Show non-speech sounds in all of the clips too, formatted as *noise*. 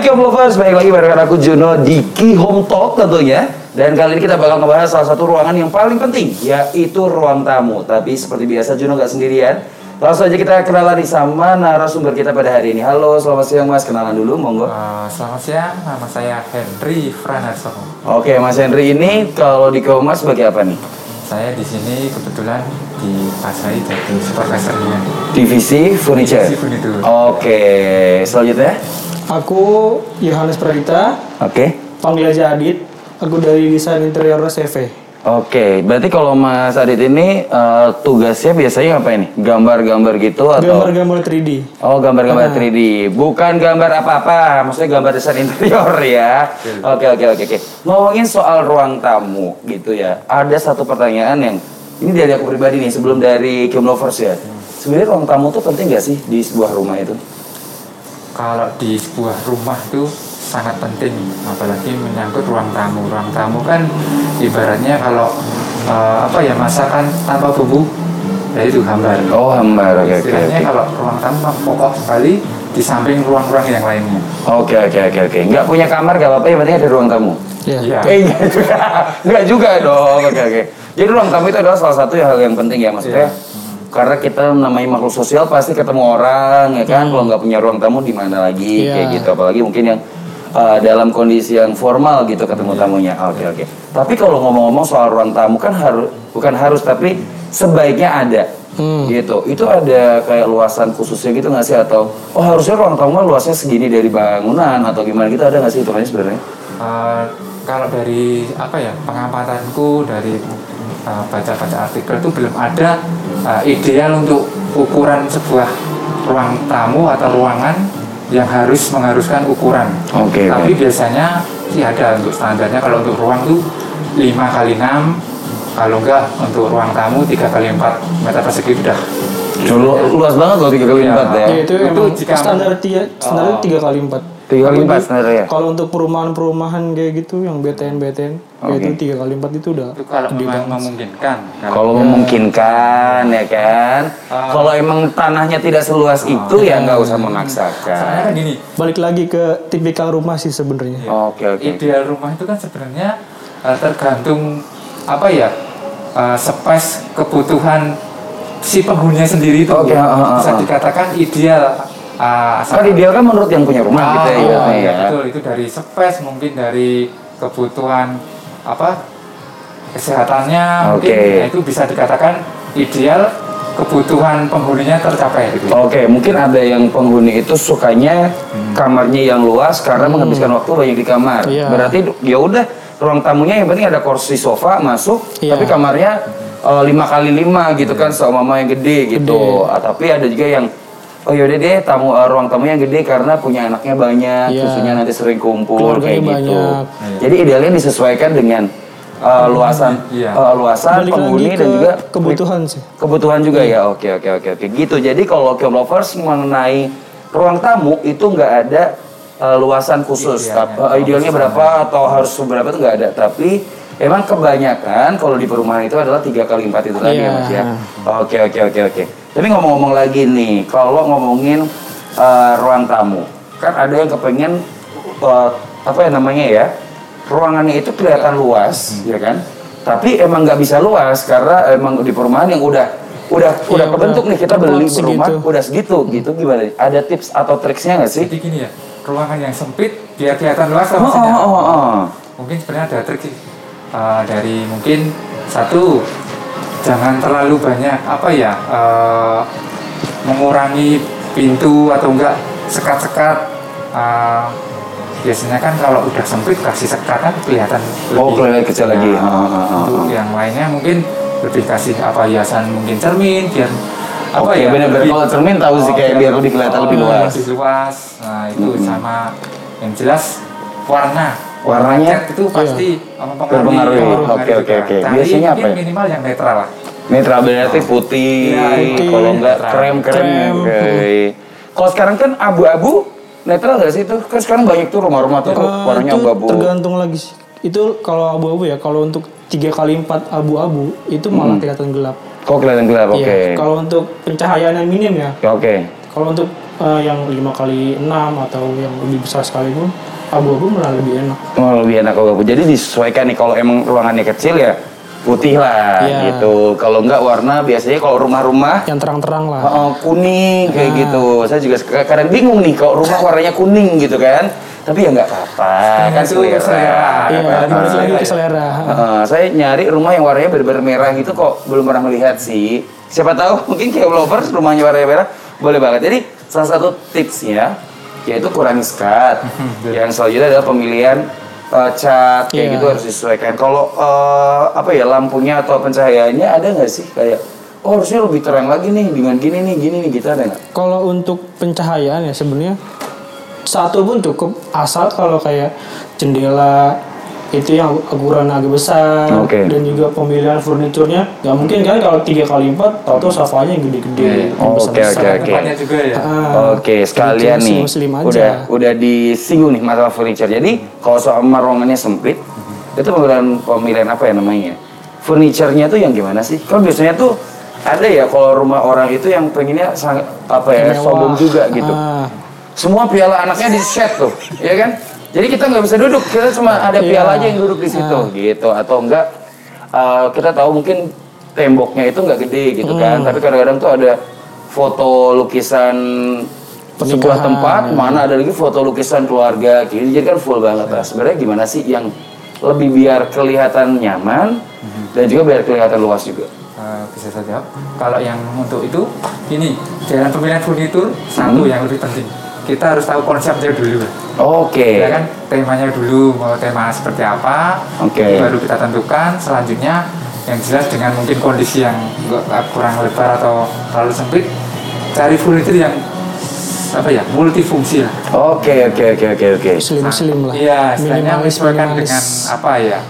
Hai Kiom Lovers, balik lagi bareng aku Juno di Ki Home Talk tentunya. Dan kali ini kita bakal ngebahas salah satu ruangan yang paling penting Yaitu ruang tamu. Tapi seperti biasa Juno gak sendirian. Langsung aja kita kenalan nih sama narasumber kita pada hari ini. Halo, selamat siang mas, kenalan dulu monggo. Uh, selamat siang, nama saya Henry Franarso. Oke Mas Henry ini kalau di Kiom Mas sebagai apa nih? Saya di sini kebetulan di Pasai jadi supervisornya. Divisi Furniture? Divisi Furniture. Oke, selanjutnya Aku Yohanes Pradita, Oke panggil aja Adit. Aku dari desain interior CV. Oke, berarti kalau Mas Adit ini eh, tugasnya biasanya apa ini? Gambar-gambar gitu atau? Gambar-gambar 3D. Oh, gambar-gambar 3D. Bukan gambar apa-apa, maksudnya gambar desain interior *laughs* ya. Oke, oke, oke, oke. Ngomongin soal ruang tamu gitu ya. Ada satu pertanyaan yang ini dari aku pribadi nih sebelum dari Kim Lovers ya. Sebenarnya ruang tamu tuh penting gak sih di sebuah rumah itu? Kalau di sebuah rumah itu sangat penting, apalagi menyangkut ruang tamu. Ruang tamu kan ibaratnya kalau uh, apa ya masakan tanpa bumbu, ya itu hambar. Oh, hambar. Oke, oke, Istilahnya oke. kalau ruang tamu pokok sekali di samping ruang-ruang yang lainnya. Oke, oke, oke, oke. Nggak punya kamar gak apa-apa, yang penting ada ruang tamu. Ya. Iya. Eh, enggak juga. *laughs* Enggak juga dong. Oke, oke. Jadi ruang tamu itu adalah salah satu hal yang penting ya maksudnya. Karena kita namanya makhluk sosial pasti ketemu orang ya kan. Kalau nggak punya ruang tamu di mana lagi Iya. kayak gitu. Apalagi mungkin yang uh, dalam kondisi yang formal gitu ketemu tamunya. Oke, oke. Tapi kalau ngomong-ngomong soal ruang tamu kan harus bukan harus tapi sebaiknya ada. Hmm. Gitu. Itu ada kayak luasan khususnya gitu nggak sih atau oh harusnya ruang tamu luasnya segini dari bangunan atau gimana gitu ada nggak sih hitungannya sebenarnya? Uh, kalau dari apa ya pengamatanku dari uh, baca-baca artikel itu belum ada uh, ideal untuk ukuran sebuah ruang tamu atau ruangan yang harus mengharuskan ukuran. Oke, Tapi oke. biasanya sih ada untuk standarnya kalau untuk ruang tuh 5 kali 6 kalau enggak untuk ruang tamu 3 kali 4 meter persegi udah. Lu, luas banget loh tiga kali Iya. empat ya. Ya, itu, Itu jika- standar tiga, standar tiga kali empat. Tiga kali empat standar ya? Kalau untuk perumahan-perumahan kayak gitu, yang BTN BTN, ya itu tiga kali empat itu udah. Itu kalau memang memungkinkan. Kalau memungkinkan ya kan. Ah. Kalau emang tanahnya tidak seluas itu ya nggak usah Soalnya memaksakan. kan gini, Balik lagi ke tipikal rumah sih sebenarnya. Oke oke. ideal rumah itu kan sebenarnya uh, tergantung apa ya uh, space kebutuhan si penghuninya sendiri itu Oke, ah, ah, bisa ah. dikatakan ideal uh, Kan ideal kan menurut yang punya rumah Ah, gitu ya. iya, iya, ya. betul itu dari space mungkin dari kebutuhan apa kesehatannya mungkin Oke. nah, itu bisa dikatakan ideal kebutuhan penghuninya tercapai gitu. Oke, mungkin ada yang penghuni itu sukanya kamarnya yang luas karena menghabiskan waktu banyak di kamar. Iya. Berarti ya udah ruang tamunya yang penting ada kursi sofa masuk, Iya. tapi kamarnya eh, lima kali lima gitu kan sama mama yang gede gitu. Ah, tapi ada juga yang oh yaudah deh tamu eh, ruang tamunya yang gede karena punya anaknya banyak, Iya. susunya nanti sering kumpul Keluarganya kayak gitu. banyak. Jadi idealnya disesuaikan dengan eh, luasan Iya. eh, luasan Balik penghuni lagi dan ke juga kebutuhan sih. Kebutuhan juga ya, oke oke oke oke gitu. Jadi kalau Kiom Lovers mengenai ruang tamu itu nggak ada uh, luasan khusus, Idealnya. Tap- uh, idealnya berapa atau harus berapa itu nggak ada. Tapi emang kebanyakan kalau di perumahan itu adalah tiga kali empat itu tadi ya Iya. mas ya. Oke oke oke oke. Tapi ngomong-ngomong lagi nih, kalau ngomongin uh, ruang tamu, kan ada yang kepengen uh, apa ya namanya ya, ruangannya itu kelihatan luas, ya kan? Tapi emang nggak bisa luas karena emang di perumahan yang udah udah udah Iya, kebentuk udah nih kita beli rumah segitu. udah segitu gitu gimana? Ada tips atau triksnya nggak sih? Jadi gini ya, ruangan yang sempit biar kelihatan luas Oh, oh, oh, oh. Mungkin sebenarnya ada trik sih. Uh, dari mungkin satu jangan terlalu banyak apa ya uh, mengurangi pintu atau enggak sekat-sekat. Uh, biasanya kan kalau udah sempit kasih sekat kan kelihatan Oh, kelihatan kecil lagi. Nah, Ah, ah, ah, untuk yang lainnya mungkin lebih kasih apa hiasan mungkin cermin biar apa Oke, ya benar-benar. lebih- Kalau cermin tahu sih kayak biar lebih kelihatan lebih Oh, luas. lebih luas nah itu Mm-mm. sama yang jelas warna Warnanya? Cat itu pasti mempengaruhi Berpengaruhi. mempengaruhi Oke, oke, oke. Cari Biasanya apa ya? minimal yang netral lah Netral berarti putih, Iya, putih. kalau enggak krem-krem. Krem. Oke. Kalau sekarang kan abu-abu, netral nggak sih itu? Kan sekarang banyak tuh rumah-rumah tuh Eh, warnanya abu-abu. tergantung lagi sih. Itu kalau abu-abu ya, kalau untuk tiga kali empat abu-abu itu malah kelihatan gelap. Kok kelihatan gelap? Iya. Oke. Kalau untuk pencahayaan yang minim ya, Ya, Oke. kalau untuk eh, yang 5 kali 6 atau yang lebih besar sekalipun abu-abu malah lebih enak. Oh, lebih enak kalau Jadi disesuaikan nih kalau emang ruangannya kecil ya putih lah Iya. gitu. Kalau enggak warna biasanya kalau rumah-rumah Yang terang-terang lah. oh, kuning kayak Ah. gitu. Saya juga kadang bingung nih kalau rumah warnanya kuning gitu kan. Tapi ya nggak apa-apa kan Itu selera. selera. Iya, balik lagi ke selera. Ah, saya nyari rumah yang warnanya benar-benar merah gitu kok belum pernah melihat sih. Siapa tahu mungkin kayak lovers rumahnya warnanya merah boleh banget. Jadi salah satu tipsnya yaitu kurangi skat. *laughs* yang selanjutnya adalah pemilihan uh, cat kayak Iya. gitu harus disesuaikan. Kalau uh, apa ya lampunya atau pencahayaannya ada nggak sih kayak oh harusnya lebih terang lagi nih dengan gini nih gini nih gitu ada nggak? Kalau untuk pencahayaan ya sebenarnya satu pun cukup asal kalau kayak jendela itu yang ukuran agak besar Oke. dan juga pemilihan furniturnya nggak mungkin kan kalau tiga kali empat tahu sofanya yang gede-gede yang Oh, oke, besar-besar. oke, oke. Tempatnya juga ya. Ah, Oke, sekalian furniture nih muslim aja. udah udah disinggung nih masalah furniture. Jadi kalau soal ruangannya sempit, itu pemilihan pemilihan apa ya namanya? Furniturnya tuh yang gimana sih? Kan biasanya tuh ada ya kalau rumah orang itu yang pengennya sangat apa ya Mewah. sombong juga gitu. Ah, Semua piala anaknya di set tuh, ya kan? Jadi kita nggak bisa duduk, kita cuma ada Iya. piala aja yang duduk di situ, gitu. Atau enggak uh, kita tahu mungkin temboknya itu nggak gede gitu kan, tapi kadang-kadang tuh ada foto lukisan sebuah tempat, ya. mana ada lagi foto lukisan keluarga, gitu. Jadi kan full banget. Nah, sebenarnya gimana sih yang lebih biar kelihatan nyaman dan juga biar kelihatan luas juga? Eh, bisa jawab. Kalau yang untuk itu, ini dalam pemilihan furnitur satu yang lebih penting. Kita harus tahu konsepnya dulu. Oke. Ya kan, temanya dulu mau tema seperti apa. Oke. Baru kita tentukan. Selanjutnya yang jelas dengan mungkin kondisi yang kurang lebar atau terlalu sempit, cari furnitur yang apa ya multifungsi lah. Oke, oke, oke, oke, oke. muslim-muslim lah Iya, istilahnya minimalis menyesuaikan minimalis dengan apa ya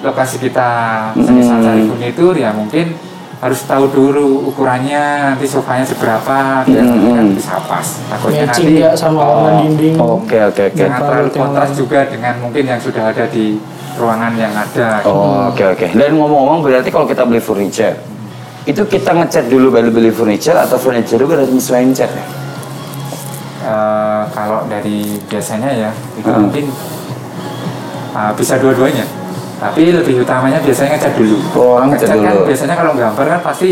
lokasi kita Hmm. misal cari furnitur ya mungkin harus tahu dulu ukurannya nanti sofanya seberapa biar Hmm, kan hmm. bisa pas takutnya matching nanti sama warna oh, dinding Oke, oke, oke. jangan terlalu kontras juga dengan mungkin yang sudah ada di ruangan yang ada Oh, oke oke. Dan ngomong-ngomong berarti kalau kita beli furniture, itu kita ngecat dulu baru beli furniture atau furniture juga harus nyesuaiin cat ya? Eh, kalau dari biasanya ya itu Hmm. mungkin uh, bisa dua-duanya tapi lebih utamanya biasanya ngecat dulu Oh, orang ngecat kan dulu. biasanya kalau gambar kan pasti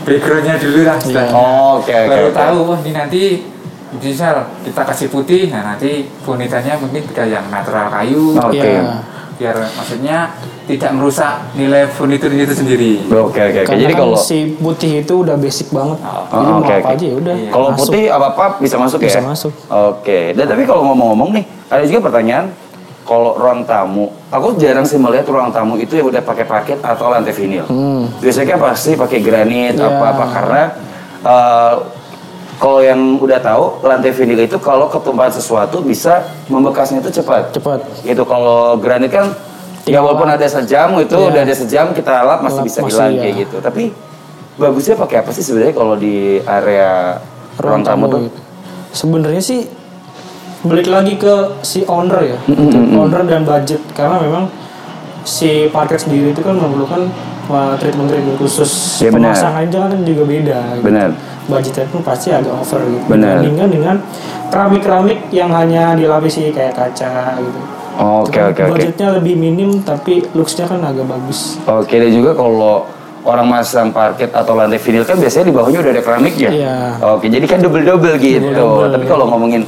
backgroundnya dulu lah istilahnya. Oh, oke, oke, baru oke. tahu wah ini nanti misal kita kasih putih nah nanti furniturnya mungkin kita yang natural kayu Oke. Iya. biar maksudnya tidak merusak nilai furnitur itu sendiri Oke oke oke. Jadi kan kalau si putih itu udah basic banget. Oh, Jadi mau oke, apa oke. aja ya udah. kalau putih apa apa bisa masuk Bisa ya? masuk. Oke. Dan tapi kalau ngomong-ngomong nih, ada juga pertanyaan. Kalau ruang tamu, aku jarang sih melihat ruang tamu itu yang udah pakai parket atau lantai vinil. Hmm. Biasanya kan pasti pakai granit Ya. apa-apa karena eh, kalau yang udah tahu lantai vinil itu kalau ketumpahan sesuatu bisa membekasnya itu cepat. Cepat. Gitu kalau granit kan ya walaupun ada sejam itu Iya. udah ada sejam kita lap masih Lap bisa masih, hilang iya. kayak gitu. Tapi bagusnya pakai apa sih sebenarnya kalau di area ruang, tamu, tuh? gitu. Sebenarnya sih balik lagi ke si owner ya, Mm-mm. owner dan budget karena memang si parket sendiri itu kan memerlukan uh, treatment-treatment khusus Iya, benar. pemasangannya kan juga beda. gitu. Benar. Budgetnya pun pasti agak over gitu. Benar. Dibandingkan dengan keramik-keramik yang hanya dilapisi kayak kaca gitu. Oke Itu kan oke oke. Budgetnya lebih minim tapi looks-nya kan agak bagus. Oke dan juga kalau orang masang parket atau lantai vinil kan biasanya di bawahnya udah ada keramiknya. Iya. Oke jadi kan double double gitu. Double-double. Tapi kalau ngomongin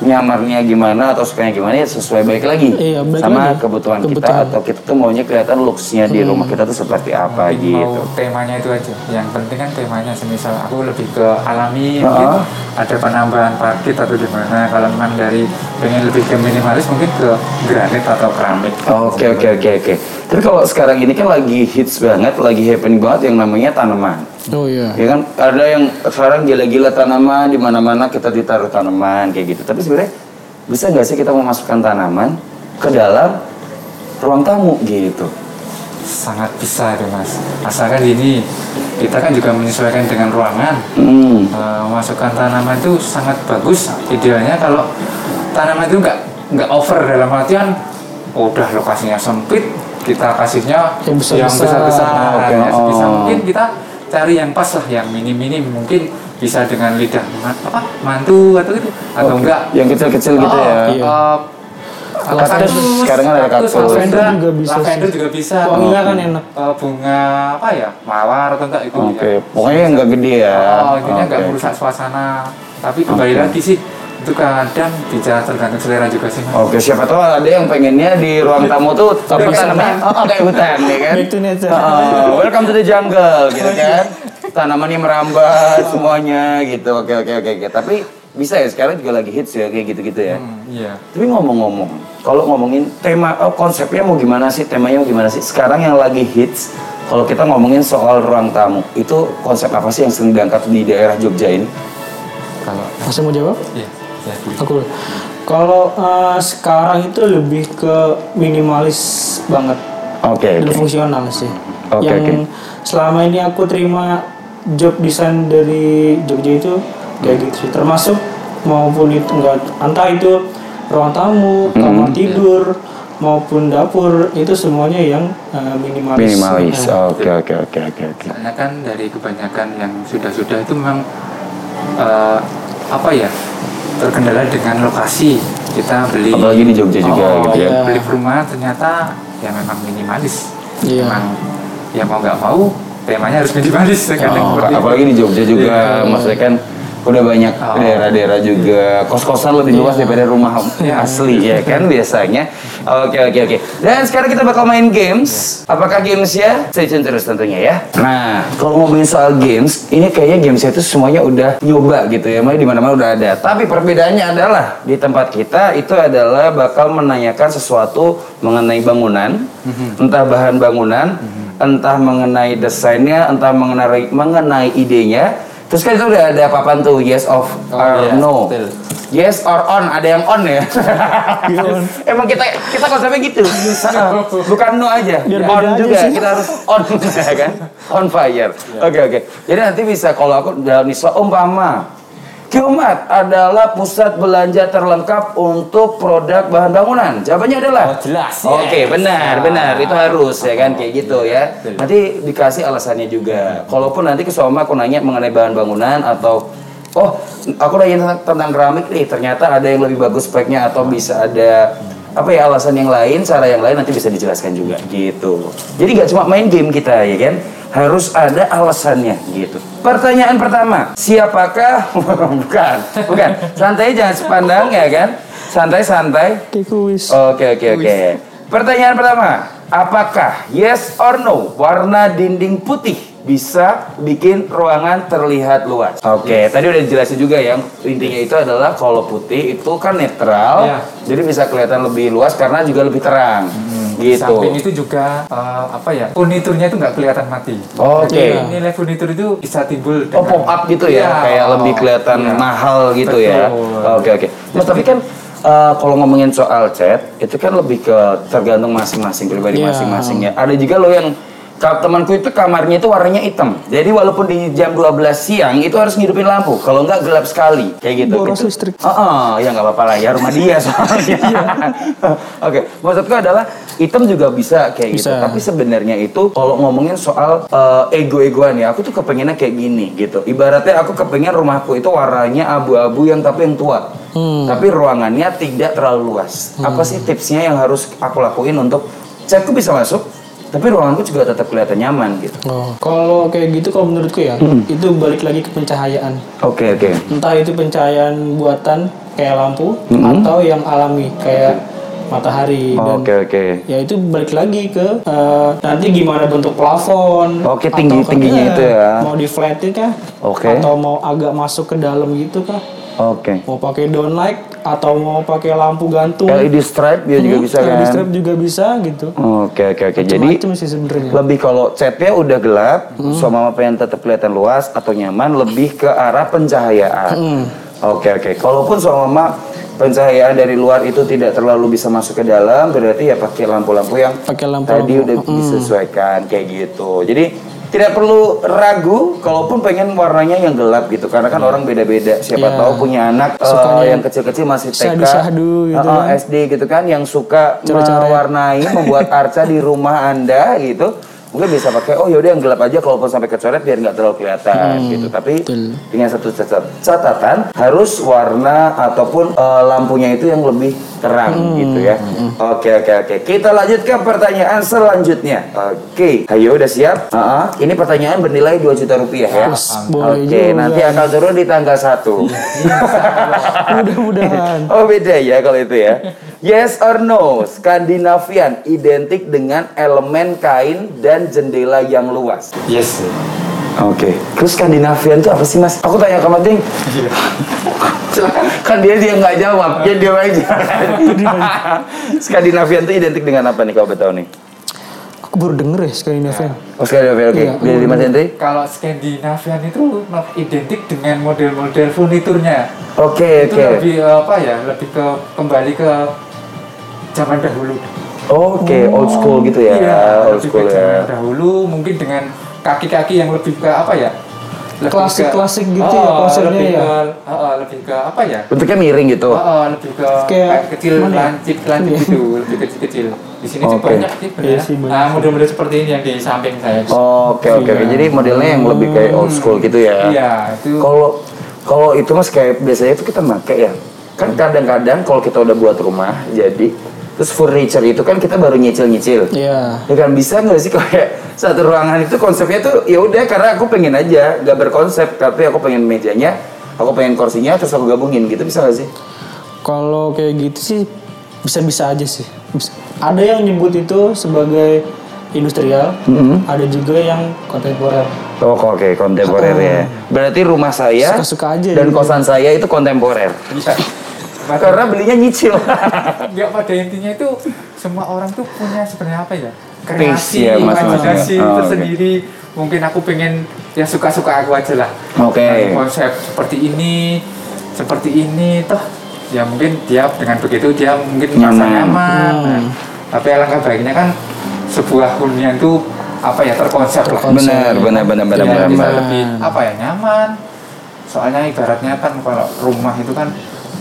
nyamarnya gimana atau sukanya gimana ya sesuai baik lagi Iya, balik sama lagi. kebutuhan, kita Kebutuhan. atau kita tuh maunya kelihatan looksnya di rumah kita tuh seperti apa Mungkin gitu. mau temanya itu aja yang penting kan temanya semisal aku lebih ke alami Ah. mungkin ada penambahan parkit atau gimana kalau memang dari pengen lebih ke minimalis mungkin ke granit atau keramik Oke oke oke oke. Tapi kalau sekarang ini kan lagi hits banget, lagi happening banget yang namanya tanaman. Oh iya. Ya kan ada yang sekarang gila-gila tanaman di mana-mana kita ditaruh tanaman kayak gitu. Tapi sebenarnya bisa nggak sih kita memasukkan tanaman ke dalam ruang tamu gitu? sangat bisa itu mas asalkan ini kita kan juga menyesuaikan dengan ruangan Hmm. Eh, memasukkan tanaman itu sangat bagus idealnya kalau tanaman itu nggak nggak over dalam artian oh, udah lokasinya sempit kita kasihnya Yang besar-besar. besar besar Oke, ya, sebisa oh. mungkin kita cari yang pas lah yang minim minim mungkin bisa dengan lidah apa mantu atau gitu atau Oke. enggak Yang kecil-kecil gitu Oh, ya. Iya. eh, Kaktus, sekarang kan ada kaktus. Lavender lavender juga bisa lavender juga bisa Wanginya kan enak. Eh, bunga apa ya mawar atau enggak itu Oke, ya. pokoknya yang nggak gede ya. Oh, intinya nggak Oke. merusak suasana. Tapi kembali Oke. lagi sih, itu kadang bisa tergantung selera juga sih mas. Oke, siapa tahu ada yang pengennya di ruang tamu tuh *laughs* senang. namanya? Oh, kayak hutan ya kan? Back to nature. Oh, welcome to the jungle gitu kan. Tanamannya merambat semuanya gitu. Oke, oke, oke, oke. Tapi bisa ya sekarang juga lagi hits ya kayak gitu-gitu ya. Hmm, iya. Tapi ngomong-ngomong, kalau ngomongin tema oh, konsepnya mau gimana sih? Temanya mau gimana sih? Sekarang yang lagi hits kalau kita ngomongin soal ruang tamu, itu konsep apa sih yang sering diangkat di daerah Jogja ini? Kalau Masih mau jawab? iya, ya. Aku kalau eh, sekarang itu lebih ke minimalis banget Oke, dan oke. fungsional sih. Oke, yang selama ini aku terima job desain dari Jogja itu kayak gitu sih. Termasuk maupun itu enggak entah itu ruang tamu, Hmm, kamar tidur maupun dapur itu semuanya yang eh, minimalis. Minimalis. Nah, Oke, oke, oke, oke, oke. Karena kan dari kebanyakan yang sudah-sudah itu memang eh, apa ya terkendala dengan lokasi kita beli Apalagi di Jogja juga Oh, gitu ya. iya. beli rumah ternyata ya memang minimalis Iya. memang ya mau nggak mau temanya harus minimalis kadang Oh, apalagi di Jogja juga, Iya. maksudnya kan udah banyak Oh. daerah-daerah juga kos-kosan lebih luas daripada rumah Iya. asli ya kan biasanya. Oke oke oke. Dan sekarang kita bakal main games. Apakah games ya? Stay tune terus tentunya ya. Nah, kalau ngomongin soal games, ini kayaknya games itu semuanya udah nyoba gitu ya. Malah di mana-mana udah ada. Tapi perbedaannya adalah di tempat kita itu adalah bakal menanyakan sesuatu mengenai bangunan, entah bahan bangunan, entah mengenai desainnya, entah mengenai mengenai idenya. Terus kan itu udah ada papan tuh yes of Oh, or iya, no. betul. Yes or on, ada yang on ya. *laughs* Emang kita kita konsepnya gitu. *laughs* Bukan no aja. Biar on juga sih. kita harus on *laughs* ya kan? On fire. Oke oke. Jadi nanti bisa kalau aku dalam misal umpama Qmat adalah pusat belanja terlengkap untuk produk bahan bangunan. Jawabannya adalah Oh, jelas, Oke, yes. benar, benar. Itu harus ya kan kayak gitu ya. Nanti dikasih alasannya juga. Kalaupun nanti ke Soma aku nanya mengenai bahan bangunan atau oh, aku nanya tentang, tentang keramik nih, ternyata ada yang lebih bagus speknya atau bisa ada apa ya alasan yang lain, cara yang lain nanti bisa dijelaskan juga gitu. Jadi nggak cuma main game kita ya kan, harus ada alasannya gitu. Pertanyaan pertama, siapakah? *laughs* bukan, bukan. Santai jangan sepandang ya kan. Santai-santai. Oke oke oke. Pertanyaan pertama, apakah yes or no warna dinding putih bisa bikin ruangan terlihat luas? Oke, tadi udah dijelasin juga yang intinya itu adalah kalau putih itu kan netral, Iya. jadi bisa kelihatan lebih luas karena juga lebih terang, Di gitu. samping itu juga eh, apa ya furniturnya itu nggak kelihatan mati. Oke. Jadi nilai furnitur itu bisa timbul Oh pop up gitu ya, Iya. kayak lebih kelihatan Iya. mahal gitu ya. Betul. Oke oke. Mas tapi kan eh, kalau ngomongin soal cat itu kan lebih ke tergantung masing-masing pribadi Iya. masing-masing ya. Ada juga loh yang temanku itu kamarnya itu warnanya hitam. Jadi walaupun di jam 12 siang itu harus ngidupin lampu. Kalau enggak gelap sekali kayak gitu. Boros Gitu. listrik. Oh, oh, ya nggak apa-apa lah ya rumah dia soalnya. *laughs* Oke, maksudku adalah hitam juga bisa kayak gitu. Bisa. Tapi sebenarnya itu kalau ngomongin soal eh, ego-egoan ya, aku tuh kepengennya kayak gini gitu. Ibaratnya aku kepengen rumahku itu warnanya abu-abu yang tapi yang tua. Hmm. Tapi ruangannya tidak terlalu luas. Apa sih tipsnya yang harus aku lakuin untuk catku bisa masuk, tapi ruanganku juga tetap kelihatan nyaman gitu. Oh, kalau kayak gitu kalau menurutku ya, Hmm. itu balik lagi ke pencahayaan. Oke oke. Entah itu pencahayaan buatan kayak lampu Mhm. atau yang alami kayak matahari dan Oke oke. ya itu balik lagi ke eh, nanti gimana bentuk plafon Oke, atau tinggi- tingginya itu ya. mau di flatin kah Oke. atau mau agak masuk ke dalam gitu kah Oke. mau pakai downlight atau mau pakai lampu gantung LED stripe dia juga Hmm, bisa LED kan? strip juga bisa gitu Oke oke oke. Jadi sih sebenarnya lebih kalau catnya udah gelap, Hmm. so mama pengen tetap kelihatan luas atau nyaman, lebih ke arah pencahayaan. Hmm. Oke oke. Kalaupun so mama pencahayaan dari luar itu tidak terlalu bisa masuk ke dalam, berarti ya pakai lampu-lampu yang Pakai lampu-lampu. tadi udah disesuaikan kayak gitu. Jadi tidak perlu ragu, kalaupun pengen warnanya yang gelap gitu, karena kan orang beda-beda. Siapa Iya. tahu punya anak Sukanya yang kecil-kecil masih TK, gitu eh, eh, SD gitu kan, yang suka mewarnai, membuat arca di rumah anda gitu. Mungkin bisa pakai oh yaudah yang gelap aja kalaupun sampai kecoret biar nggak terlalu kelihatan gitu. Tapi betul. dengan satu catat- catatan harus warna ataupun eh, lampunya itu yang lebih terang gitu ya. Oke oke oke. Kita lanjutkan pertanyaan selanjutnya. Oke, ayo udah siap? Ah, Ini pertanyaan bernilai 2 juta rupiah ya. Oke, juga. nanti akan turun di tanggal 1 Mudah-mudahan. *laughs* Oh beda ya kalau itu ya. Yes or no, Skandinavian identik dengan elemen kain dan jendela yang luas. Yes. Oke. Terus Skandinavian itu apa sih mas? Aku tanya ke Mating. kan dia dia nggak jawab, dia diam aja. Skandinavian itu identik dengan apa nih kalau betul nih? Aku baru denger ya Skandinavia. Oh Skandinavian oke. Iya. Dari Mas Hendri? Kalau Skandinavian itu identik dengan model-model furniturnya. Oke Itu oke. lebih eh, apa ya? Lebih ke kembali ke zaman dahulu. Oke old school gitu ya. Iya, old lebih school ke zaman ya. dahulu mungkin dengan kaki-kaki yang lebih ke apa ya? Ke- Klasik-klasik gitu ya, Oh, konsepnya lebih ya. Ke, oh, lebih ke apa ya? Bentuknya miring gitu. Oh, oh, lebih ke Kayak kecil ya? lancip lancip Iya. gitu, lebih kecil-kecil. Di sini Oke. banyak sih Iya benar. sih, banyak Nah, model-model seperti ini yang di samping saya. Oke oke oke. Iya. Jadi modelnya yang lebih kayak old school gitu ya. Iya, itu Kalau kalau itu mas kayak biasanya itu kita pakai ya. Kan kadang-kadang kalau kita udah buat rumah jadi terus furniture itu kan kita baru nyicil-nyicil. Iya. Ya kan bisa nggak sih kayak satu ruangan itu konsepnya tuh ya udah karena aku pengen aja nggak berkonsep tapi aku pengen mejanya, aku pengen kursinya terus aku gabungin gitu bisa nggak sih? Kalau kayak gitu sih bisa-bisa aja sih. Bisa- Ada yang nyebut itu sebagai industrial, Mhm. ada juga yang kontemporer. Oh oke kontemporer ya. Berarti rumah saya Suka-suka aja dan gitu. kosan saya itu kontemporer. Iya. Karena belinya nyicil. Enggak *laughs* pada intinya itu semua orang tuh punya sebenarnya apa ya? Kreasi, ya, masing-masing. imajinasi Oh, oke. tersendiri. Mungkin aku pengen ya suka-suka aku aja lah. Oke. Dengan Konsep seperti ini, seperti ini, toh ya mungkin dia dengan begitu dia mungkin merasa Nyaman. nyaman. Nah, tapi alangkah baiknya kan sebuah hunian tuh apa ya terkonsep lah. Benar benar benar benar benar. bisa benar. lebih apa ya nyaman. Soalnya ibaratnya kan kalau rumah itu kan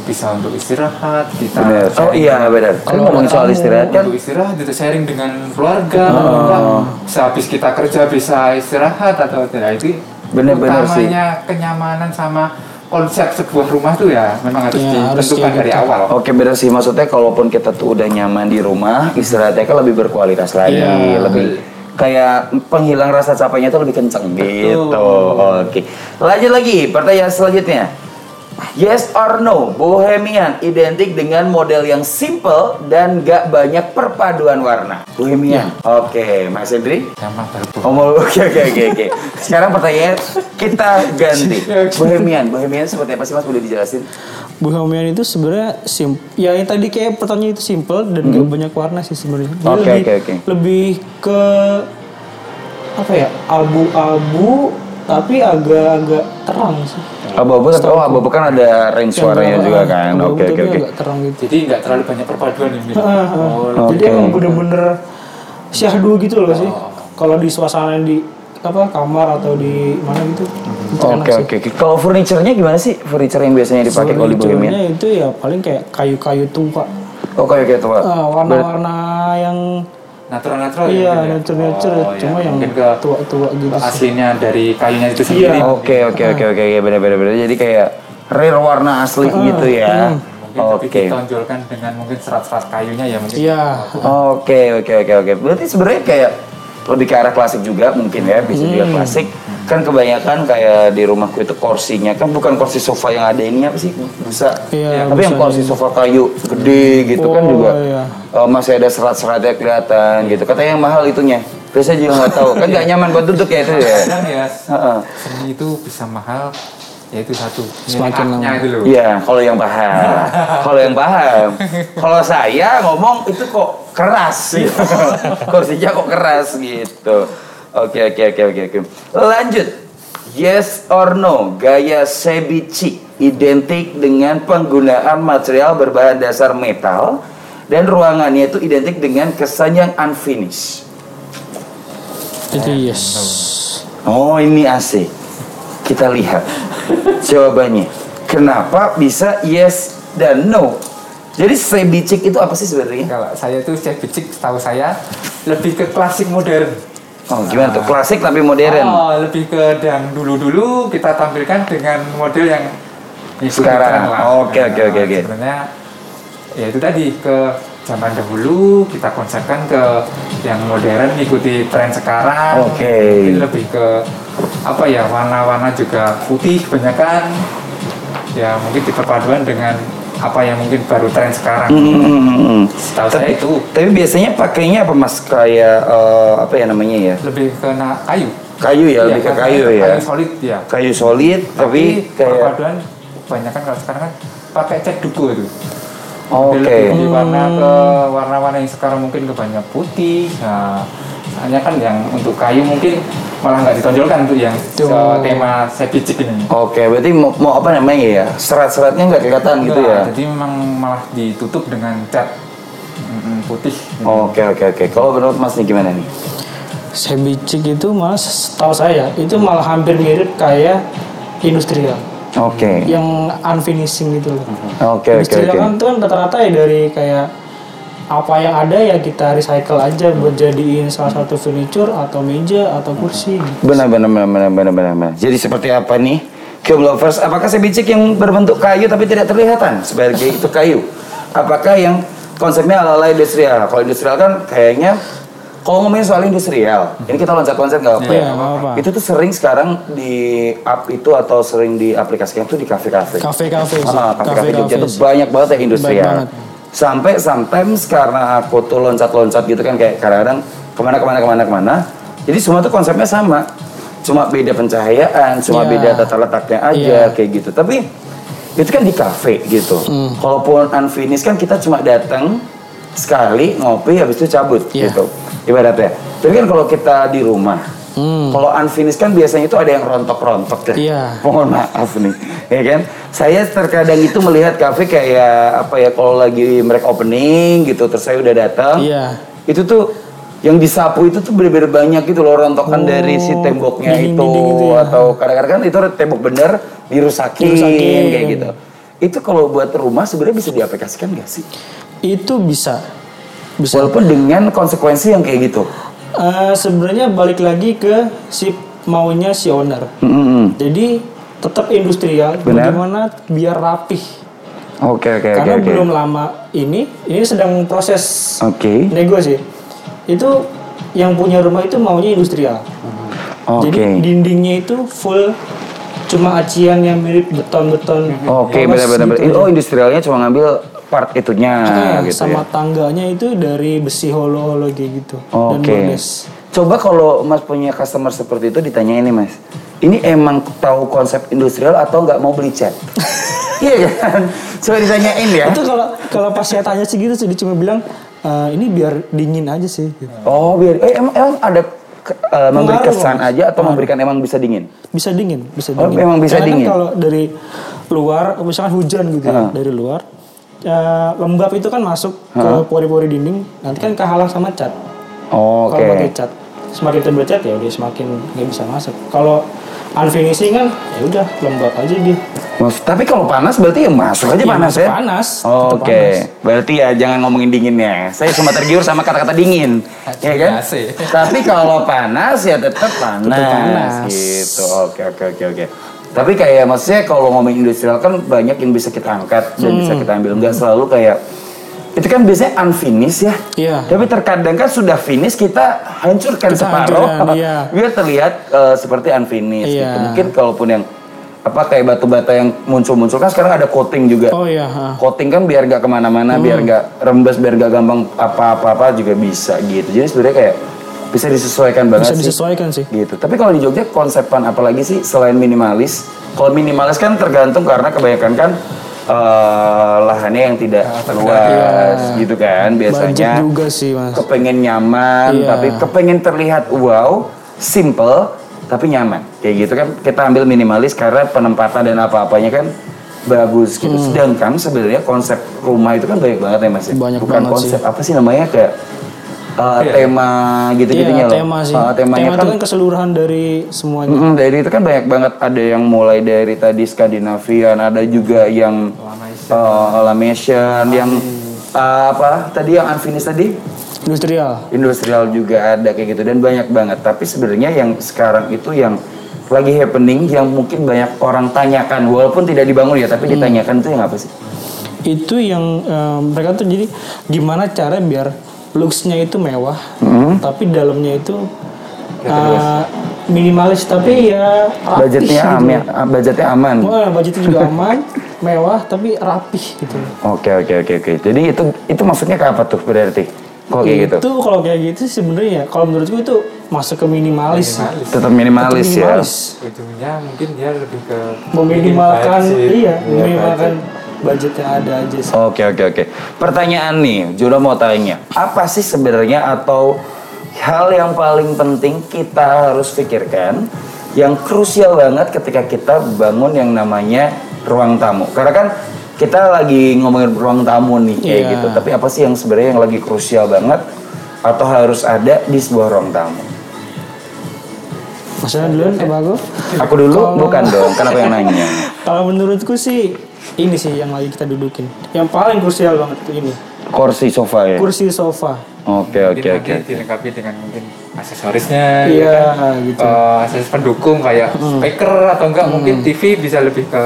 bisa untuk istirahat, kita Benar. Oh sharing iya benar. Kalau ngomongin soal istirahat kan untuk istirahat itu sharing dengan keluarga Oh. atau enggak bisa habis kita kerja bisa istirahat atau tidak itu Bener-bener sih. utamanya kenyamanan sama konsep sebuah rumah tuh ya memang harus Ya, harus ditentukan kayak dari gitu. awal Oke benar sih maksudnya kalaupun kita tuh udah nyaman di rumah istirahatnya kan lebih berkualitas lagi Iya. lebih kayak penghilang rasa capeknya tuh lebih kenceng gitu. Oke lanjut lagi pertanyaan selanjutnya. Yes or no, Bohemian identik dengan model yang simple dan gak banyak perpaduan warna. Bohemian. Oke, Mas Hendri. baru Oh, *laughs* oke oke oke oke. Sekarang pertanyaan kita ganti. *laughs* Bohemian, Bohemian seperti apa sih Mas? Boleh dijelasin? Bohemian itu sebenarnya sim ya yang tadi kayak pertanyaan itu simple dan gak banyak warna sih sebenarnya. Hmm. Oke, oke, oke. Lebih ke apa ya? Abu-abu tapi agak-agak terang sih. Abu-abu tapi oh abu-abu kan ada range suaranya juga kan. Oke oke oke. agak terang gitu. jadi nggak terlalu banyak perpaduan ini Ah, ah. oh, Oke. Jadi emang bener-bener syahdu gitu loh sih. Oh. Kalau di suasana di apa kamar atau di mana gitu. Oke oke. Kalau furniture-nya gimana sih? Furniture yang biasanya dipakai kalau di Bohemian? Itu ya paling kayak kayu-kayu tua. Oh kayak kayak tua. Ah, warna-warna yang natural-natural iya mungkin ya? nature-nature Oh, iya. cuma yang mungkin ke tua-tua gitu sih. aslinya dari kayunya itu sendiri Iya. Oke oke oke oke oke benar benar benar. Jadi kayak rare warna asli gitu ya. mungkin tapi Oke. ditonjolkan dengan mungkin serat-serat kayunya ya mungkin Iya. Oke oke oke oke. Berarti sebenarnya kayak lebih ke arah klasik juga mungkin ya, bisa juga Hmm. klasik. Kan kebanyakan kayak di rumahku itu kursinya kan bukan kursi sofa yang ada ini apa sih? Busa. Iya, Tapi yang kursi sofa kayu gede gitu kan Oh, juga. iya. eh, masih ada serat-seratnya kelihatan gitu. Katanya yang mahal itunya. Biasanya juga nggak tahu. Kan nggak nyaman buat duduk ya itu ya. kadang ya Heeh. seni itu bisa mahal ya itu satu Semakin lama. haknya itu loh Iya, kalau yang paham. kalau yang paham. Kalau saya ngomong itu kok keras gitu. *laughs* Kursinya kok keras gitu. Oke, oke, oke, oke, oke. Lanjut. Yes or no, gaya ceviche identik dengan penggunaan material berbahan dasar metal dan ruangannya itu identik dengan kesan yang unfinished. Jadi yes. Oh, ini AC. Kita lihat jawabannya. Kenapa bisa yes dan no? Jadi ceviche itu apa sih sebenarnya? kalau saya itu chef bicik tahu saya lebih ke klasik modern Oh, gimana tuh? Klasik tapi modern. Oh, lebih ke yang dulu-dulu kita tampilkan dengan model yang Sekarang. Oke, oke, oke, oke. Sebenarnya ya itu tadi ke zaman dahulu kita konsepkan ke yang modern ikuti tren sekarang. Oke. Mungkin lebih ke apa ya warna-warna juga putih kebanyakan. Ya mungkin diperpaduan dengan apa yang mungkin baru tren sekarang. Hmm, hmm, hmm, hmm. Setahu saya Tapi, itu tapi biasanya pakainya apa mas? Kayak eh, apa ya namanya ya? lebih ke kayu. Kayu ya, Iya, lebih ke karena kayu ya. Kayu solid ya. Kayu solid, tapi kayak perpaduan kebanyakan kalau sekarang kan pakai cat duku itu. oke. Dia lebih warna ke warna-warna yang sekarang mungkin kebanyakan putih. Nah, hanya kan yang untuk kayu mungkin malah nggak ditonjolkan untuk yang Tuh. se- tema sepicik ini. Oke, berarti mau, mau apa namanya ya? Serat-seratnya nggak kelihatan gitu Enggak, ya? Jadi memang malah ditutup dengan cat mm, putih. Oke, oke, oke. Kalau menurut mas nih gimana nih? Sebicik itu mas, tahu saya itu malah hampir mirip kayak industrial Oke, yang unfinishing gitu loh. oke, oke, Industrial oke. kan itu kan rata-rata ya dari kayak apa yang ada ya kita recycle aja buat jadiin salah satu furniture atau meja atau kursi. gitu. Benar, benar, benar, benar, benar, benar, benar. Jadi seperti apa nih? Cube lovers, apakah sebicik yang berbentuk kayu tapi tidak terlihatan sebagai itu kayu? Apakah yang konsepnya ala-ala industrial? Kalau industrial kan kayaknya kalau ngomongin soal industrial, ini kita loncat-loncat nggak apa Iya, ya? nggak apa-apa. Itu tuh sering sekarang di up itu atau sering diaplikasikan tuh di kafe-kafe. Kafe-kafe. Ah, kafe-kafe Jogja tuh banyak banget ya industrial. banget. Sampai sometimes karena aku tuh loncat-loncat gitu kan kayak kadang-kadang ke mana ke mana ke mana ke mana. Jadi semua tuh konsepnya sama. Cuma beda pencahayaan, cuma Iya. beda tata letaknya aja Iya. kayak gitu. Tapi itu kan di kafe gitu. Hmm. Kalaupun unfinished kan kita cuma datang sekali ngopi habis itu cabut Iya. gitu. Ibaratnya. Tapi kan kalau kita di rumah Hmm. kalau unfinished kan biasanya itu ada yang rontok-rontok deh. Iya. Mohon maaf nih, ya kan? Saya terkadang itu melihat kafe kayak apa ya kalau lagi mereka opening gitu, terus saya udah datang. Iya. Itu tuh yang disapu itu tuh bener-bener banyak gitu loh rontokan dari si temboknya itu dinding-dinding itu ya. atau kadang-kadang kan itu tembok bener dirusakin, Dirusakin. kayak gitu. Itu kalau buat rumah sebenarnya bisa diaplikasikan gak sih? Itu bisa. Bisa. Walaupun dengan konsekuensi yang kayak gitu. Eh, sebenarnya balik lagi ke si maunya si owner. Mm-mm. Jadi tetap industrial, Benar. bagaimana biar rapih. Oke oke oke Karena oke. belum lama ini, ini sedang proses Oke. nego sih. Itu yang punya rumah itu maunya industrial. Oke. Jadi dindingnya itu full cuma acian yang mirip beton-beton. Oke, polos benar-benar. gitu. Oh, industrialnya cuma ngambil part itunya Nah, gitu sama ya. tangganya itu dari besi holo-holo kayak gitu dan bordes. Coba kalau Mas punya customer seperti itu ditanyain nih Mas. Ini emang tahu konsep industrial atau nggak mau beli cat? *laughs* iya kan? Coba ditanyain ya. Itu kalau kalau pas saya tanya sih gitu sih dia cuma bilang "Eh, ini biar dingin aja sih. gitu. Oh, biar eh, emang, emang ada ke- eh, memberi kesan Mas. aja atau memberikan emang bisa dingin? Bisa dingin, bisa Oh, dingin. memang bisa Karena kan dingin? kalau dari luar, misalkan hujan gitu ya, Heeh. dari luar, eh, lembab itu kan masuk ke pori-pori dinding, nanti kan kehalang sama cat. Oh, Oke. Kalau pakai cat, semakin tebal cat ya udah semakin nggak bisa masuk. Kalau unfinishing kan ya udah lembab aja dia. Mas- Tapi kalau panas berarti ya masuk aja Iya, panas masuk ya? panas, Oke, tetap panas. berarti ya jangan ngomongin dinginnya. Saya cuma tergiur sama kata-kata dingin, ya kan? Tapi kalau panas ya tetap panas, panas. gitu. Oke, oke, oke, oke. Tapi kayak maksudnya kalau ngomongin industrial kan banyak yang bisa kita angkat dan Hmm. bisa kita ambil. Enggak selalu kayak itu kan biasanya unfinished ya. Iya. Tapi terkadang kan sudah finish kita hancurkan Kita separuh hancurkan, iya. *laughs* biar terlihat eh, seperti unfinished Iya. gitu. Mungkin kalaupun yang apa kayak batu-bata yang muncul-muncul kan sekarang ada coating juga. Oh iya. Coating kan biar gak ke mana-mana, biar Hmm. gak rembes, biar gak gampang apa-apa juga bisa gitu. Jadi sebenarnya kayak bisa disesuaikan banget bisa sih. disesuaikan sih. Gitu. Tapi kalau di Jogja konsepan apalagi sih selain minimalis? Kalau minimalis kan tergantung karena kebanyakan kan eh, lahannya yang tidak luas gitu kan biasanya. Budget juga sih mas. Kepengen nyaman, Iya. tapi kepengen terlihat wow, simple tapi nyaman. Kayak gitu kan kita ambil minimalis karena penempatan dan apa-apanya kan bagus gitu. Hmm. Sedangkan sebenarnya konsep rumah itu kan banyak banget ya Mas. ya. Banyak Bukan konsep apa sih namanya kayak uh, Iya. tema gitu-gitunya Iya, loh. tema sih. Uh, temanya tema kan, itu kan keseluruhan dari semuanya. Mm-mm, dari itu kan banyak banget ada yang mulai dari tadi Skandinavian, ada juga yang uh, Lamation, yang uh, apa tadi yang unfinished tadi Industrial. industrial juga ada kayak gitu dan banyak banget tapi sebenarnya yang sekarang itu yang lagi happening yang mungkin banyak orang tanyakan walaupun tidak dibangun ya tapi ditanyakan itu yang apa sih Itu yang eh, mereka tuh jadi gimana cara biar looks-nya itu mewah, Hmm. tapi dalamnya itu eh, minimalis tapi ya rapih budgetnya gitu. aman budgetnya aman Wah, budgetnya juga *laughs* aman, mewah tapi rapih gitu. oke oke oke oke jadi itu itu maksudnya ke apa tuh berarti kok kayak gitu Itu kalau kayak gitu sih sebenarnya kalau menurutku itu masuk ke minimalis. Minimalis. tetap minimalis, Tetap ya minimalis. ujungnya mungkin dia lebih ke Meminimalkan iya, Iya, meminimalkan budget. yang ada aja sih. Oke oke oke. Pertanyaan nih, Juno mau tanya, apa sih sebenarnya atau hal yang paling penting kita harus pikirkan yang krusial banget ketika kita bangun yang namanya ruang tamu. Karena kan kita lagi ngomongin ruang tamu nih kayak Iya. gitu. Tapi apa sih yang sebenarnya yang lagi krusial banget atau harus ada di sebuah ruang tamu? Maksudnya duluan apa aku? Aku dulu Kalau- bukan dong, kenapa yang nanya? *laughs* Kalau menurutku sih ini sih yang lagi kita dudukin. Yang paling krusial banget itu ini. Kursi sofa ya. Kursi sofa. Oke oke nanti oke. dilengkapi dengan mungkin aksesorisnya Iya, ya kan? gitu. Eh, aksesoris pendukung kayak speaker atau enggak mungkin TV bisa lebih ke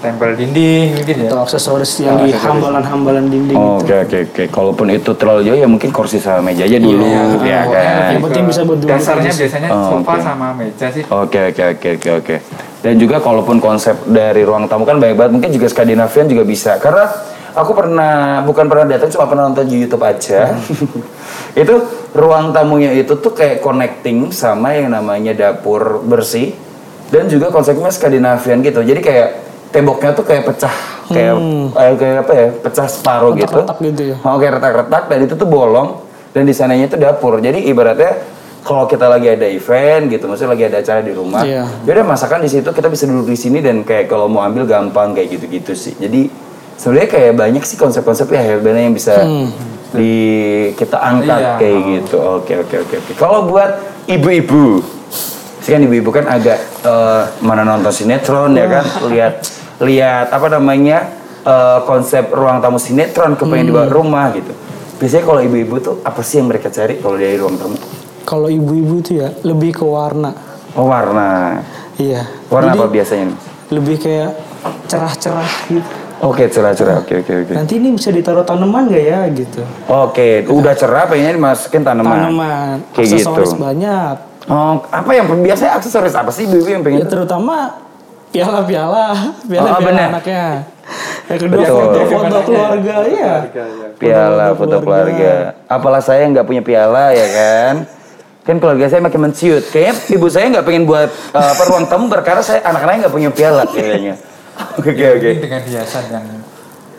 tempel dinding mungkin ya Atau aksesoris yang Oh, di hambalan-hambalan dinding Oke gitu. oke oke. Kalaupun itu terlalu jauh ya mungkin kursi sama meja aja dulu Iya, ya pokoknya kan. Yang penting bisa buat dua dasarnya biasanya Oh, sofa oke. sama meja sih Oke oke oke oke oke. Dan juga kalaupun konsep dari ruang tamu kan banyak banget mungkin juga Skandinavian juga bisa. Karena aku pernah bukan pernah datang cuma pernah nonton di YouTube aja. *laughs* itu ruang tamunya itu tuh kayak connecting sama yang namanya dapur bersih dan juga konsepnya Skandinavian gitu. Jadi kayak temboknya tuh kayak pecah kayak eh, kayak apa ya? Pecah separuh gitu. Retak-retak gitu ya. Oh, kayak retak-retak dan itu tuh bolong dan di sananya itu dapur. Jadi ibaratnya kalau kita lagi ada event gitu, maksudnya lagi ada acara di rumah, Iya. ya udah masakan di situ kita bisa duduk di sini dan kayak kalau mau ambil gampang kayak gitu-gitu sih. Jadi sebenarnya kayak banyak sih konsep-konsep ya sebenarnya yang bisa di kita angkat Iya. kayak gitu. Oke oke oke oke. Kalau buat ibu-ibu, sih kan ibu-ibu kan agak eh, mana nonton sinetron ya kan, lihat lihat apa namanya eh, konsep ruang tamu sinetron kepengen dibawa rumah gitu. Biasanya kalau ibu-ibu tuh apa sih yang mereka cari kalau dari ruang tamu? Kalau ibu-ibu tuh ya lebih ke warna. Oh warna. Iya. Warna Jadi, apa biasanya? Lebih kayak cerah-cerah gitu. Oke cerah-cerah. Oke oke oke. Nanti ini bisa ditaruh tanaman gak ya gitu. Oke, udah cerah pengennya dimasukin tanaman. Tanaman, Kayak aksesoris gitu. banyak. Oh, apa yang biasanya aksesoris apa sih ibu-ibu yang pengen? Ya terutama piala-piala, *laughs* piala-piala benar. anaknya. Yang kedua Betul. foto-foto keluarga, iya. Piala foto keluarga. Apalah saya nggak punya piala ya kan? Kan keluarga saya makin menciut. Kayaknya ibu saya nggak pengen buat uh, apa, ruang tamu karena saya anak-anaknya nggak punya piala kayaknya. *laughs* Oke oke. mungkin dengan hiasan yang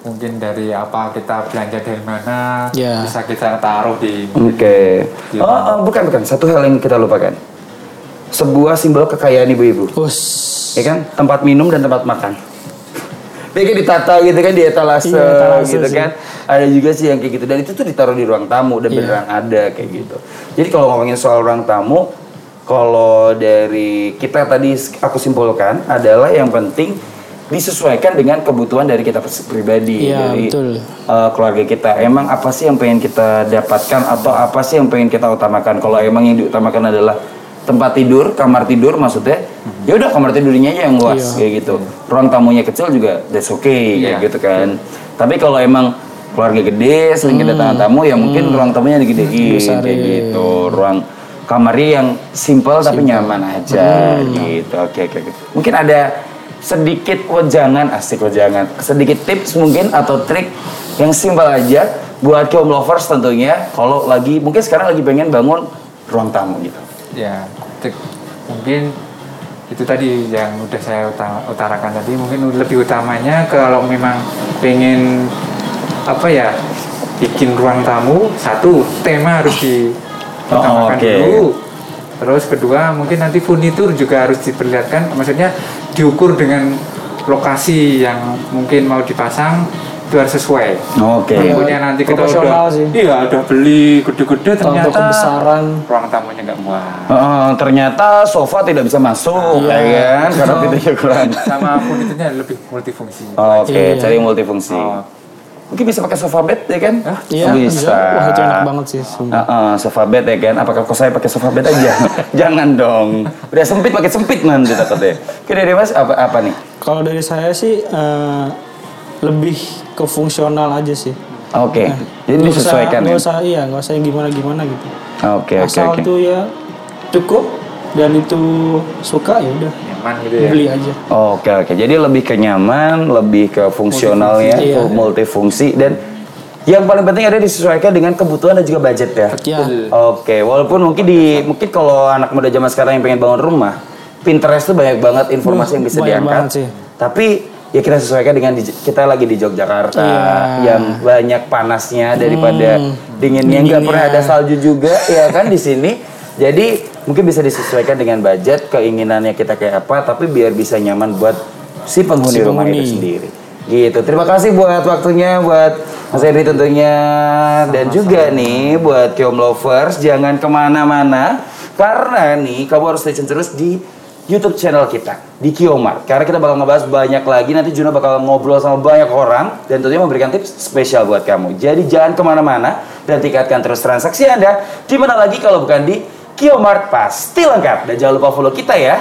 mungkin dari apa kita belanja dari mana Ya. bisa kita taruh di Oke. Oh, oh, bukan bukan. Satu hal yang kita lupakan. Sebuah simbol kekayaan ibu-ibu. Us. ya kan tempat minum dan tempat makan dia kan ditata gitu kan di etalase, Iya, etalase gitu sih. kan ada juga sih yang kayak gitu dan itu tuh ditaruh di ruang tamu dan Iya. beneran ada kayak gitu jadi kalau ngomongin soal ruang tamu kalau dari kita tadi aku simpulkan adalah yang penting disesuaikan dengan kebutuhan dari kita pribadi Iya, dari betul. uh, keluarga kita emang apa sih yang pengen kita dapatkan atau apa sih yang pengen kita utamakan kalau emang yang diutamakan adalah tempat tidur kamar tidur maksudnya. Ya udah kamar tidurnya aja yang luas Iya. kayak gitu. Ruang tamunya kecil juga that's okay kayak Iya. gitu kan. Tapi kalau emang keluarga gede sering kedatangan tamu ya mungkin ruang tamunya digedein Dibesarin. kayak gitu. Ruang kamarnya yang simple, tapi nyaman aja gitu. Oke oke oke. Mungkin ada sedikit wejangan asik wejangan. Sedikit tips mungkin atau trik yang simpel aja buat kaum lovers tentunya kalau lagi mungkin sekarang lagi pengen bangun ruang tamu gitu ya mungkin itu tadi yang udah saya uta- utarakan tadi. Mungkin lebih utamanya kalau memang pengen apa ya bikin ruang tamu satu tema harus diutamakan Oh, oke. dulu. Terus kedua mungkin nanti furnitur juga harus diperlihatkan. Maksudnya diukur dengan lokasi yang mungkin mau dipasang itu harus sesuai oke Takutnya nanti kita udah sih. iya udah beli gede-gede ternyata kebesaran. ruang tamunya nggak muat Eh, ternyata sofa tidak bisa masuk Iya. ya kan karena pintunya kurang sama furniturnya lebih multifungsi. oke Iya. cari multifungsi Oh, mungkin bisa pakai sofa bed ya kan? Iya, bisa. Wah, itu enak banget sih. sumpah. Heeh, sofa bed ya kan? Apakah kok saya pakai sofa bed aja? *laughs* Jangan dong. Udah sempit pakai sempit nanti takutnya. Oke dari mas apa apa nih? Kalau dari saya sih eh, lebih ke fungsional aja sih. Oke. Jadi Nggak usah- disesuaikan ya. nggak usah iya, nggak usah yang gimana-gimana gitu. Oke oke Asal oke. tuh ya cukup dan itu suka ya udah nyaman gitu ya beli aja. Oke oke. Jadi lebih ke nyaman, lebih ke fungsionalnya, Multifungsi, iya. multifungsi dan yang paling penting ada disesuaikan dengan kebutuhan dan juga budget ya. Ya, Oke, walaupun mungkin di mungkin kalau anak muda zaman sekarang yang pengen bangun rumah, Pinterest tuh banyak banget informasi yang bisa banyak diangkat. banget sih. Tapi ya kita sesuaikan dengan di- kita lagi di Yogyakarta Iya. yang banyak panasnya daripada dinginnya nggak pernah ada salju juga ya kan di sini. Jadi mungkin bisa disesuaikan dengan budget keinginannya kita kayak apa, tapi biar bisa nyaman buat si penghuni Si rumah itu penghuni. sendiri. Gitu. Terima kasih buat waktunya buat Mas Henry tentunya dan juga nih buat Kiom Lovers jangan ke mana-mana karena nih kamu harus stay terus di YouTube channel kita di Kiomar karena kita bakal ngebahas banyak lagi nanti Juno bakal ngobrol sama banyak orang dan tentunya memberikan tips spesial buat kamu. Jadi jangan ke mana-mana dan tingkatkan terus transaksi Anda. Di mana lagi kalau bukan di Kiomart pasti lengkap. Dan jangan lupa follow kita ya